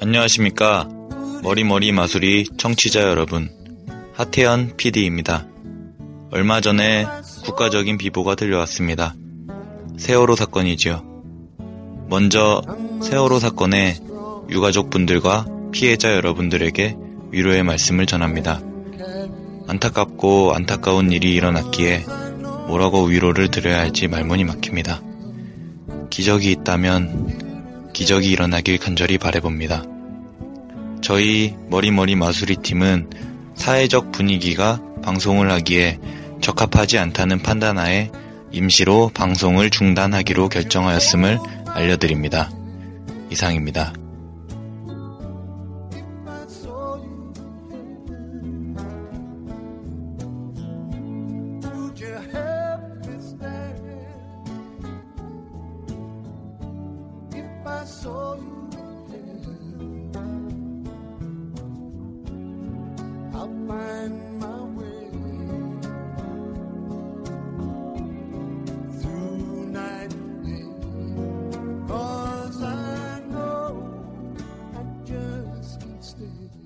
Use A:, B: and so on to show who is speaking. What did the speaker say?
A: 안녕하십니까. 머리머리 마술이 청취자 여러분. 하태현 PD입니다. 얼마 전에 국가적인 비보가 들려왔습니다. 세월호 사건이지요. 먼저 세월호 사건의 유가족 분들과 피해자 여러분들에게 위로의 말씀을 전합니다. 안타깝고 안타까운 일이 일어났기에 뭐라고 위로를 드려야 할지 말문이 막힙니다. 기적이 있다면 기적이 일어나길 간절히 바래봅니다. 저희 머리머리 마수리 팀은 사회적 분위기가 방송을 하기에 적합하지 않다는 판단하에 임시로 방송을 중단하기로 결정하였음을 알려드립니다. 이상입니다.
B: I saw you there, I'll find my way through night and day. Cause I know I just can't stay.